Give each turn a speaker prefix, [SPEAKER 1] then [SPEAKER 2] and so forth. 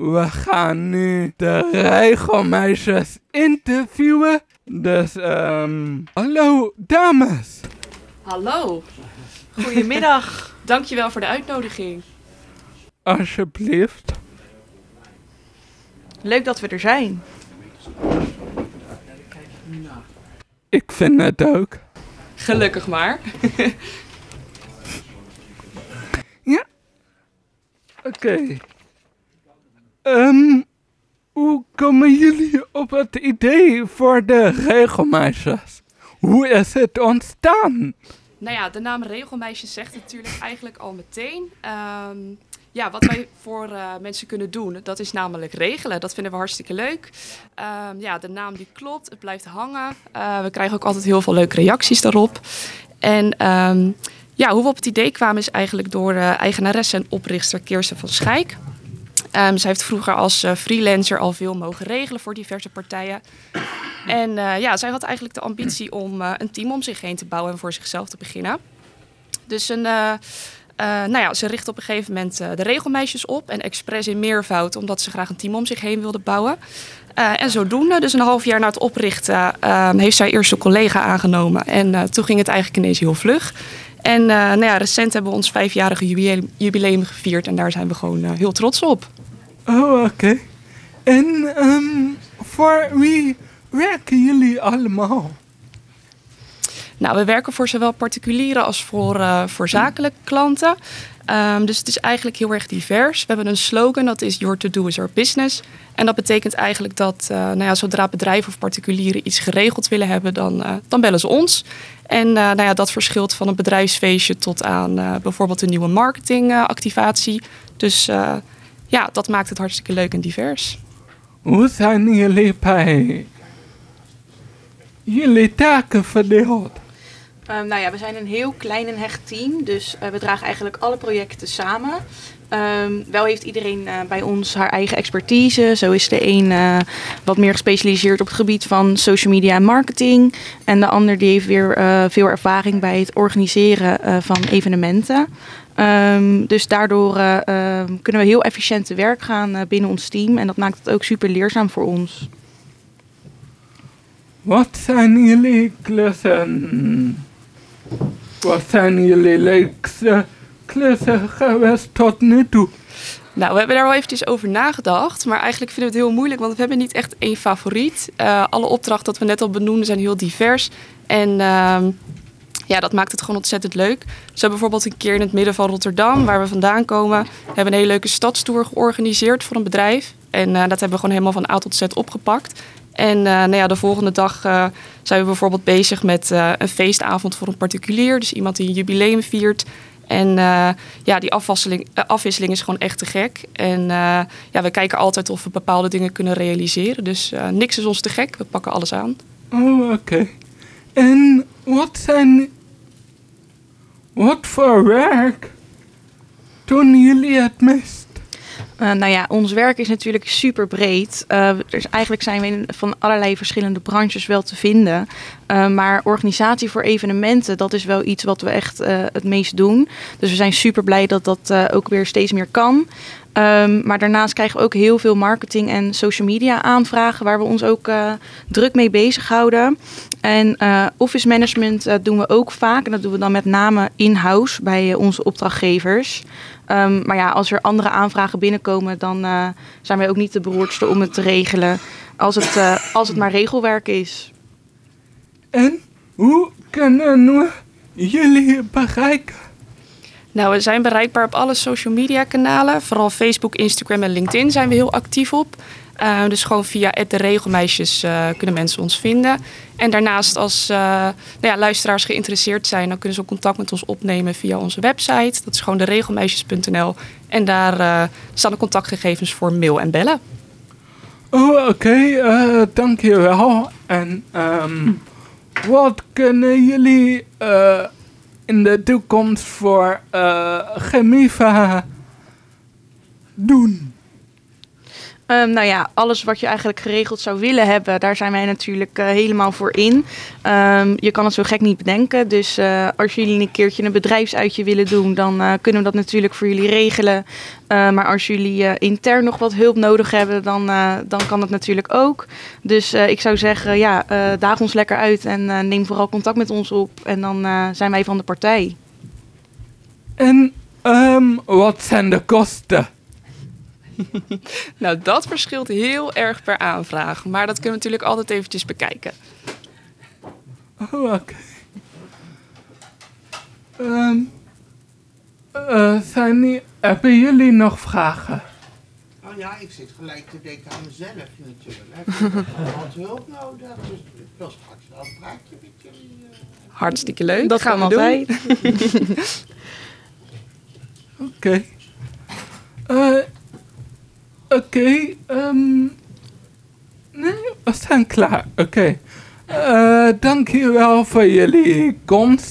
[SPEAKER 1] we gaan nu de regelmeisjes interviewen. Dus, ehm hallo dames.
[SPEAKER 2] Hallo. Goedemiddag. Dankjewel voor de uitnodiging.
[SPEAKER 1] Alsjeblieft.
[SPEAKER 3] Leuk dat we er zijn.
[SPEAKER 1] Ik vind het ook.
[SPEAKER 2] Gelukkig maar.
[SPEAKER 1] Oké. Ehm, hoe komen jullie op het idee voor de regelmeisjes? Hoe is het ontstaan?
[SPEAKER 2] Nou ja, de naam Regelmeisjes zegt natuurlijk eigenlijk al meteen. Ehm, ja, wat wij voor eh, mensen kunnen doen, dat is namelijk regelen. Dat vinden we hartstikke leuk. Ehm, ja, de naam die klopt, het blijft hangen. Eh, we krijgen ook altijd heel veel leuke reacties daarop. En ja, hoe we op het idee kwamen is eigenlijk door uh, eigenaresse en oprichter Kirsten van Schijk. Um, zij heeft vroeger als uh, freelancer al veel mogen regelen voor diverse partijen. En uh, ja, zij had eigenlijk de ambitie om uh, een team om zich heen te bouwen en voor zichzelf te beginnen. Dus een, nou ja, ze richtte op een gegeven moment de regelmeisjes op en expres in meervoud, omdat ze graag een team om zich heen wilde bouwen. en zodoende, dus een half jaar na het oprichten, heeft zij eerst een collega aangenomen. En toen ging het eigenlijk ineens heel vlug. En uh, nou ja, recent hebben we ons vijfjarige jubileum, jubileum gevierd en daar zijn we gewoon uh, heel trots op.
[SPEAKER 1] Oh, oké. En um, voor wie werken jullie allemaal?
[SPEAKER 2] Nou, we werken voor zowel particuliere als voor, uh, voor zakelijke klanten. Um, dus het is eigenlijk heel erg divers. We hebben een slogan, dat is Your to do is our business. En dat betekent eigenlijk dat uh, nou ja, zodra bedrijven of particulieren iets geregeld willen hebben, dan, uh, dan bellen ze ons. En uh, nou ja, dat verschilt van een bedrijfsfeestje tot aan bijvoorbeeld een nieuwe marketingactivatie. dus ja, dat maakt het hartstikke leuk en divers.
[SPEAKER 1] Hoe zijn jullie bij jullie taken verdeeld?
[SPEAKER 3] Um, nou ja, we zijn een heel klein en hecht team, dus uh, we dragen eigenlijk alle projecten samen. Um, wel heeft iedereen uh, bij ons haar eigen expertise. Zo is de een uh, wat meer gespecialiseerd op het gebied van social media en marketing. En de ander die heeft weer veel ervaring bij het organiseren van evenementen. Um, dus daardoor kunnen we heel efficiënt te werk gaan binnen ons team. En dat maakt het ook super leerzaam voor ons.
[SPEAKER 1] Wat zijn jullie klussen? Wat zijn jullie leukste klussen geweest tot nu toe?
[SPEAKER 2] Nou, we hebben daar wel eventjes over nagedacht. Maar eigenlijk vinden we het heel moeilijk, want we hebben niet echt één favoriet. Uh, alle opdrachten dat we net al benoemden zijn heel divers. En uh, ja, dat maakt het gewoon ontzettend leuk. Zo bijvoorbeeld een keer in het midden van Rotterdam, waar we vandaan komen, hebben een hele leuke stadstour georganiseerd voor een bedrijf. En uh, dat hebben we gewoon helemaal van A tot Z opgepakt. En uh, nou ja, de volgende dag uh, zijn we bijvoorbeeld bezig met uh, een feestavond voor een particulier. Dus iemand die een jubileum viert. En ja, die afwisseling, afwisseling is gewoon echt te gek. En ja, we kijken altijd of we bepaalde dingen kunnen realiseren. Dus niks is ons te gek. We pakken alles aan.
[SPEAKER 1] Oh, oké. En wat zijn... Wat voor werk doen jullie het meest?
[SPEAKER 3] Uh, nou ja, ons werk is natuurlijk super breed. Uh, dus eigenlijk zijn we in, van allerlei verschillende branches wel te vinden. Uh, maar organisatie voor evenementen, dat is wel iets wat we echt het meest doen. Dus we zijn super blij dat dat ook weer steeds meer kan. Um, maar daarnaast krijgen we ook heel veel marketing en social media aanvragen, waar we ons ook druk mee bezighouden. En office management doen we ook vaak. En dat doen we dan met name in-house bij onze opdrachtgevers. Um, maar ja, als er andere aanvragen binnenkomen, dan uh, zijn wij ook niet de beroerdste om het te regelen. Als het, uh, als het maar regelwerk is.
[SPEAKER 1] En hoe kunnen we jullie bereiken?
[SPEAKER 2] Nou, we zijn bereikbaar op alle social media kanalen. Vooral Facebook, Instagram en LinkedIn zijn we heel actief op. Uh, dus gewoon via de regelmeisjes uh, kunnen mensen ons vinden. En daarnaast als uh, nou ja, luisteraars geïnteresseerd zijn, dan kunnen ze ook contact met ons opnemen via onze website. Dat is gewoon de regelmeisjes.nl. En daar staan de contactgegevens voor mail en bellen.
[SPEAKER 1] Oh, oké. Okay. dankjewel. En um, wat kunnen jullie in de toekomst voor Chemiva doen?
[SPEAKER 3] Um, nou ja, alles wat je eigenlijk geregeld zou willen hebben, daar zijn wij natuurlijk uh, helemaal voor in. Um, je kan het zo gek niet bedenken. Dus uh, als jullie een keertje een bedrijfsuitje willen doen, dan uh, kunnen we dat natuurlijk voor jullie regelen. maar als jullie intern nog wat hulp nodig hebben, dan, dan kan dat natuurlijk ook. Dus ik zou zeggen, ja, daag ons lekker uit en neem vooral contact met ons op. En dan zijn wij van de partij.
[SPEAKER 1] En wat zijn de kosten?
[SPEAKER 2] nou, dat verschilt heel erg per aanvraag. Maar dat kunnen we natuurlijk altijd eventjes bekijken.
[SPEAKER 1] Oh, oké. Okay. Um, uh, zijn, hebben jullie nog vragen?
[SPEAKER 4] Nou ja, ik zit gelijk te denken aan mezelf natuurlijk. Ik heb wat hulp nodig, dus ik wil straks wel een praatje met jullie. Uh...
[SPEAKER 2] Hartstikke leuk.
[SPEAKER 3] Dat gaan we altijd.
[SPEAKER 1] Oké. Okay. Oké, um, nee, we zijn klaar. Oké. Okay. Uh, dankjewel voor jullie komst.